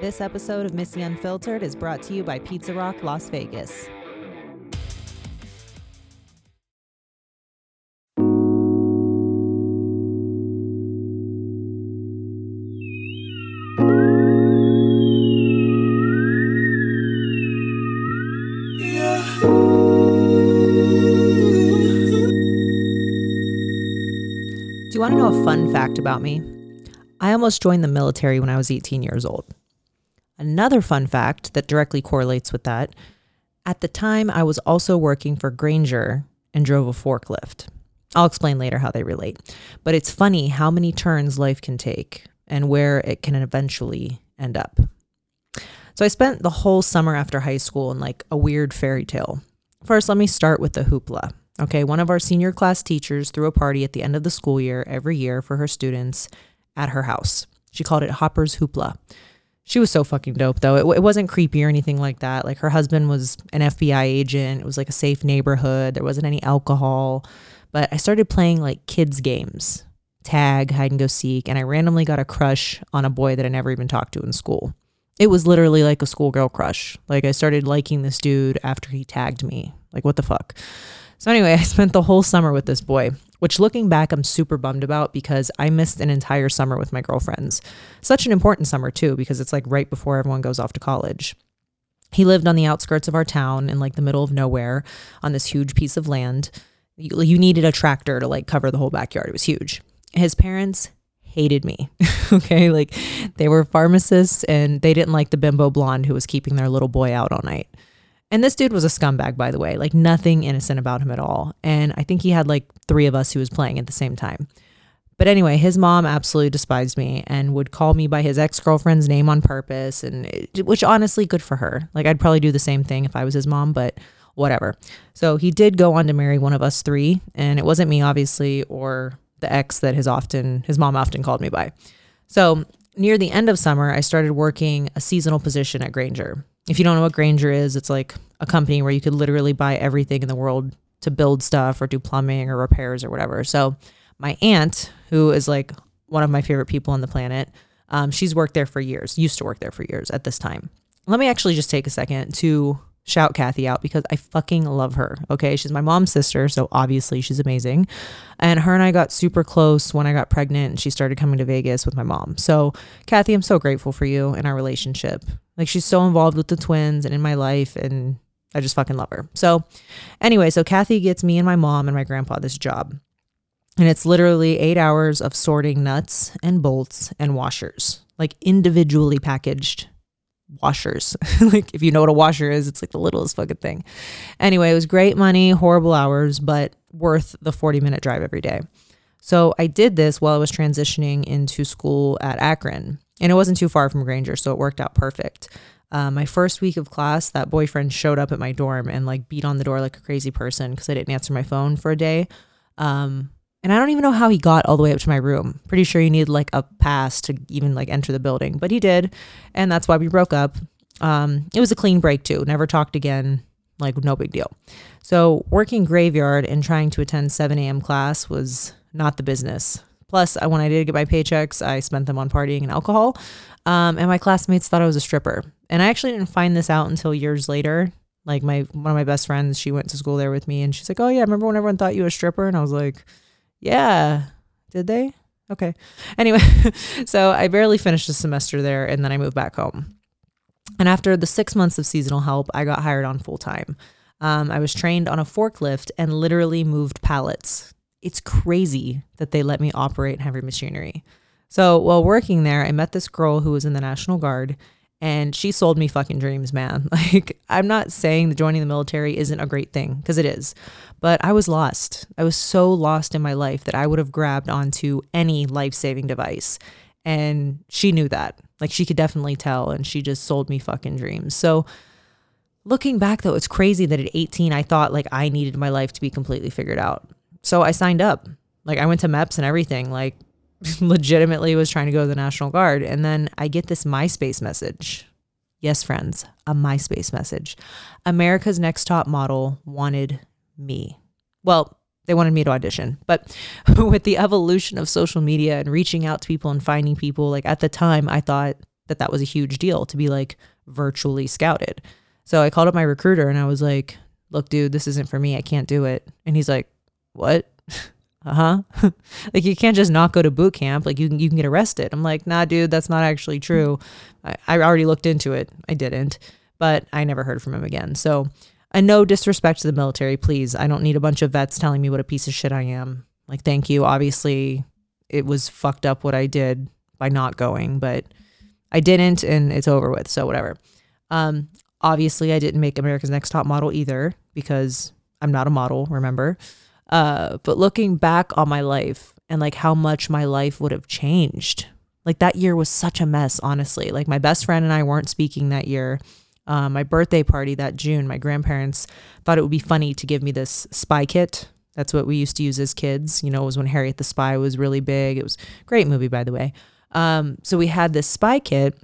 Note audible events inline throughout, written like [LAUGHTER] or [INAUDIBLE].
This episode of Missy Unfiltered is brought to you by Pizza Rock Las Vegas. Do you want to know a fun fact about me? I almost joined the military when I was 18 years old. Another fun fact that directly correlates with that at the time, I was also working for Grainger and drove a forklift. I'll explain later how they relate. But it's funny how many turns life can take and where it can eventually end up. So I spent the whole summer after high school in like a weird fairy tale. First, let me start with the hoopla. Okay, one of our senior class teachers threw a party at the end of the school year every year for her students at her house. She called it Hopper's Hoopla. She was so fucking dope though. It, it wasn't creepy or anything like that. Like her husband was an FBI agent. It was like a safe neighborhood. There wasn't any alcohol. But I started playing like kids games, tag, hide and go seek, and I randomly got a crush on a boy that I never even talked to in school. It was literally like a schoolgirl crush. Like I started liking this dude after he tagged me. Like what the fuck? So, anyway, [LAUGHS] I spent the whole summer with this boy, which looking back, I'm super bummed about because I missed an entire summer with my girlfriends. Such an important summer, too, because it's like right before everyone goes off to college. He lived on the outskirts of our town in like the middle of nowhere on this huge piece of land. You, you needed a tractor to like cover the whole backyard. It was huge. His parents hated me. [LAUGHS] okay. Like they were pharmacists and they didn't like the bimbo blonde who was keeping their little boy out all night. And this dude was a scumbag, by the way, like nothing innocent about him at all. And I think he had like three of us who was playing at the same time. But anyway, his mom absolutely despised me and would call me by his ex girlfriend's name on purpose, and it, which honestly, good for her. Like I'd probably do the same thing if I was his mom, but whatever. So he did go on to marry one of us three, and it wasn't me, obviously, or the ex that his often his mom often called me by. So near the end of summer, I started working a seasonal position at Grainger. If you don't know what Grainger is, it's like a company where you could literally buy everything in the world to build stuff or do plumbing or repairs or whatever. So my aunt, who is like one of my favorite people on the planet, um, she's worked there for years, used to work there for years at this time. Let me actually just take a second to shout Kathy out because I fucking love her. Okay. She's my mom's sister. So obviously she's amazing. And her and I got super close when I got pregnant and she started coming to Vegas with my mom. So, Kathy, I'm so grateful for you and our relationship. Like she's so involved with the twins and in my life. And I just fucking love her. So, anyway, so Kathy gets me and my mom and my grandpa this job. And it's literally eight hours of sorting nuts and bolts and washers, like individually packaged washers. [LAUGHS] like if you know what a washer is, it's like the littlest fucking thing. Anyway, it was great money, horrible hours, but worth the 40 minute drive every day. So I did this while I was transitioning into school at Akron. And it wasn't too far from Grainger, so it worked out perfect. Uh, my first week of class, that boyfriend showed up at my dorm and like beat on the door like a crazy person because I didn't answer my phone for a day. Um, and I don't even know how he got all the way up to my room. Pretty sure he needed like a pass to even like enter the building, but he did. And that's why we broke up. Um, it was a clean break too. Never talked again. Like no big deal. So working graveyard and trying to attend 7 a.m. class was not the business. Plus, when I did get my paychecks, I spent them on partying and alcohol. Um, and my classmates thought I was a stripper. And I actually didn't find this out until years later. Like my one of my best friends, she went to school there with me, and she's like, "Oh yeah, remember when everyone thought you were a stripper?" And I was like, yeah. Did they? Okay. Anyway, [LAUGHS] so I barely finished the semester there and then I moved back home. And after the six months of seasonal help, I got hired on full time. Um, I was trained on a forklift and literally moved pallets. It's crazy that they let me operate heavy machinery. So while working there, I met this girl who was in the National Guard and she sold me fucking dreams, man. [LAUGHS] Like, I'm not saying that joining the military isn't a great thing, because it is, but I was lost. I was so lost in my life that I would have grabbed onto any life saving device. And she knew that. Like, she could definitely tell, and she just sold me fucking dreams. So, looking back though, it's crazy that at 18, I thought like I needed my life to be completely figured out. So, I signed up. Like, I went to MEPS and everything. Like, [LAUGHS] legitimately was trying to go to the National Guard. And then I get this MySpace message. Yes, friends, a MySpace message. America's Next Top Model wanted me. Well, they wanted me to audition. But [LAUGHS] with the evolution of social media and reaching out to people and finding people, like at the time, I thought that that was a huge deal to be like virtually scouted. So I called up my recruiter and I was like, look, dude, this isn't for me. I can't do it. And he's like, what? [LAUGHS] uh huh. [LAUGHS] like you can't just not go to boot camp. Like you can, you can get arrested. I'm like, nah, dude, that's not actually true. I, I already looked into it. I didn't, but I never heard from him again. So, and no disrespect to the military, please. I don't need a bunch of vets telling me what a piece of shit I am. Like, thank you. Obviously, it was fucked up what I did by not going, but I didn't, and it's over with. So whatever. Um, obviously, I didn't make America's Next Top Model either because I'm not a model. Remember. Uh, but looking back on my life and like how much my life would have changed, like that year was such a mess, honestly. Like my best friend and I weren't speaking that year. Uh, my birthday party that June, my grandparents thought it would be funny to give me this spy kit. That's what we used to use as kids. You know, it was when Harriet the Spy was really big. It was great movie, by the way. Um, so we had this spy kit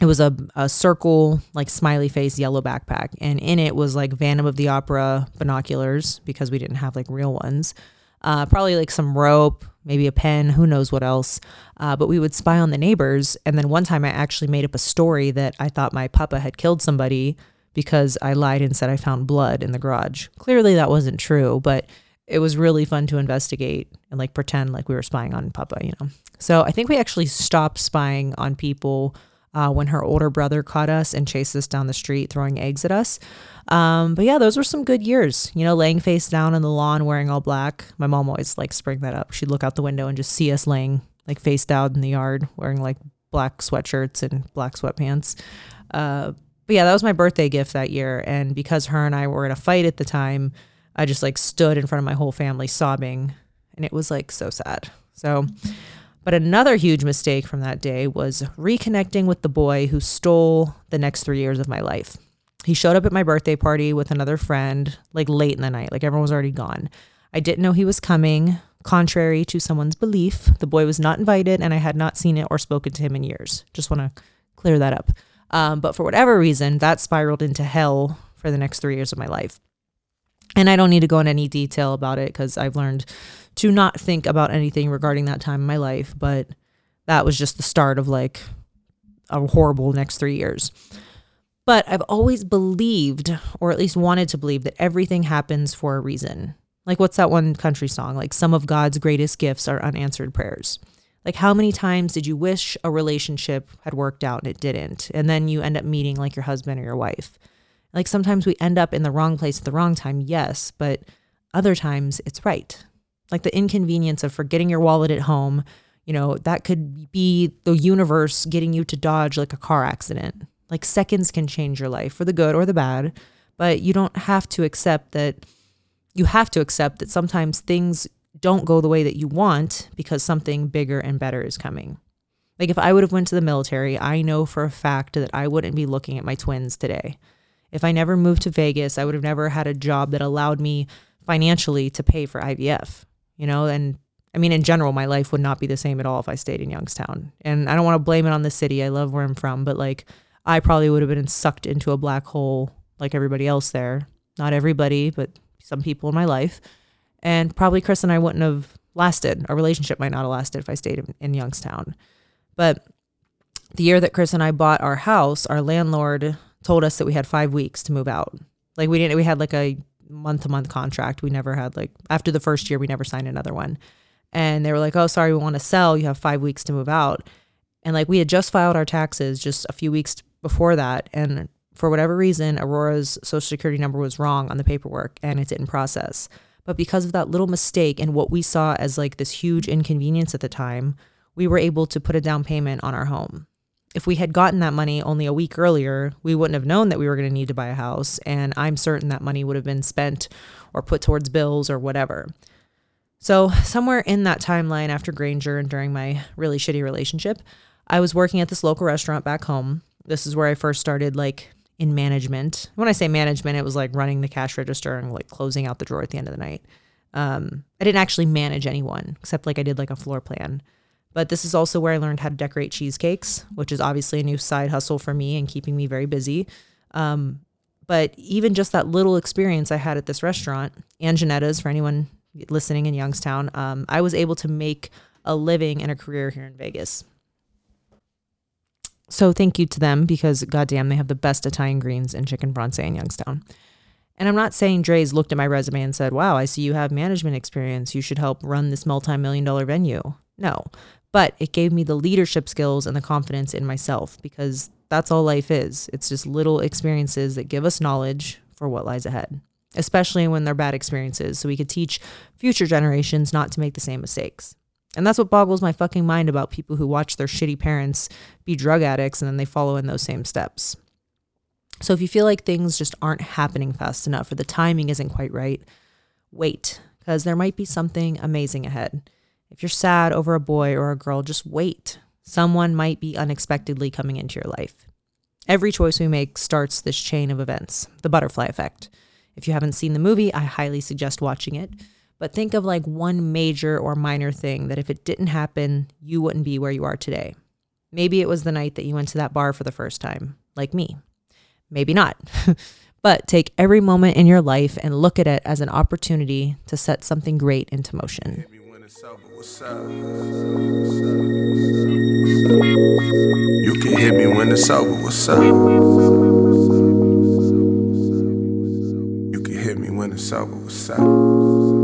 it was a, a circle like smiley face yellow backpack and in it was like phantom of the opera binoculars because we didn't have like real ones. Uh, probably like some rope maybe a pen who knows what else. Uh, but we would spy on the neighbors and then one time i actually made up a story that i thought my papa had killed somebody because i lied and said i found blood in the garage. Clearly that wasn't true but it was really fun to investigate and like pretend like we were spying on papa you know? So i think we actually stopped spying on people uh, when her older brother caught us and chased us down the street throwing eggs at us. Um, but yeah, those were some good years. You know, laying face down in the lawn wearing all black. My mom always like bring that up. She'd look out the window and just see us laying like face down in the yard wearing like black sweatshirts and black sweatpants. Uh, but yeah, that was my birthday gift that year. And because her and I were in a fight at the time, I just like stood in front of my whole family sobbing. And it was like so sad. So, but another huge mistake from that day was reconnecting with the boy who stole the next three years of my life. He showed up at my birthday party with another friend, like late in the night, like everyone was already gone. I didn't know he was coming. Contrary to someone's belief, the boy was not invited and I had not seen it or spoken to him in years. Just want to clear that up. Um, but for whatever reason, that spiraled into hell for the next three years of my life. And I don't need to go into any detail about it because I've learned to not think about anything regarding that time in my life, but that was just the start of like a horrible next three years. But I've always believed, or at least wanted to believe, that everything happens for a reason. Like, what's that one country song? Like, some of God's greatest gifts are unanswered prayers. Like, how many times did you wish a relationship had worked out and it didn't? And then you end up meeting like your husband or your wife. Like, sometimes we end up in the wrong place at the wrong time, yes, but other times it's right like the inconvenience of forgetting your wallet at home you know that could be the universe getting you to dodge like a car accident. Like seconds can change your life for the good or the bad but you don't have to accept that you have to accept that sometimes things don't go the way that you want because something bigger and better is coming. Like if i would have went to the military i know for a fact that i wouldn't be looking at my twins today. If i never moved to vegas i would have never had a job that allowed me financially to pay for ivf you know, and I mean, in general, my life would not be the same at all if I stayed in Youngstown. And I don't want to blame it on the city. I love where I'm from, but like, I probably would have been sucked into a black hole like everybody else there. Not everybody, but some people in my life. And probably Chris and I wouldn't have lasted. Our relationship might not have lasted if I stayed in, in Youngstown. But the year that Chris and I bought our house, our landlord told us that we had five weeks to move out. Like we didn't, we had like a month to month contract. We never had like after the first year we never signed another one. And they were like, "Oh, sorry, we want to sell. You have 5 weeks to move out." And like we had just filed our taxes just a few weeks before that and for whatever reason, Aurora's social security number was wrong on the paperwork and it didn't process. But because of that little mistake and what we saw as like this huge inconvenience at the time, we were able to put a down payment on our home if we had gotten that money only a week earlier, we wouldn't have known that we were going to need to buy a house. And I'm certain that money would have been spent or put towards bills or whatever. So, somewhere in that timeline after Grainger and during my really shitty relationship, I was working at this local restaurant back home. This is where I first started, like, in management. When I say management, it was like running the cash register and like closing out the drawer at the end of the night. Um, I didn't actually manage anyone except like I did like a floor plan. But this is also where I learned how to decorate cheesecakes, which is obviously a new side hustle for me and keeping me very busy. Um, but even just that little experience I had at this restaurant, and Janetta's for anyone listening in Youngstown, um, I was able to make a living and a career here in Vegas. So thank you to them because goddamn, they have the best Italian greens and chicken bronze in Youngstown. And I'm not saying Drai's looked at my resume and said, wow, I see you have management experience. You should help run this multi million dollar venue. No, but it gave me the leadership skills and the confidence in myself because that's all life is. It's just little experiences that give us knowledge for what lies ahead, especially when they're bad experiences, so we could teach future generations not to make the same mistakes. And that's what boggles my fucking mind about people who watch their shitty parents be drug addicts and then they follow in those same steps. So if you feel like things just aren't happening fast enough or the timing isn't quite right, wait, because there might be something amazing ahead. If you're sad over a boy or a girl, just wait. Someone might be unexpectedly coming into your life. Every choice we make starts this chain of events, the butterfly effect. If you haven't seen the movie, I highly suggest watching it. But think of like one major or minor thing that if it didn't happen, you wouldn't be where you are today. Maybe it was the night that you went to that bar for the first time, like me. Maybe not. [LAUGHS] but take every moment in your life and look at it as an opportunity to set something great into motion. You can hit me when it's over, what's up? You can hit me when it's over, what's up?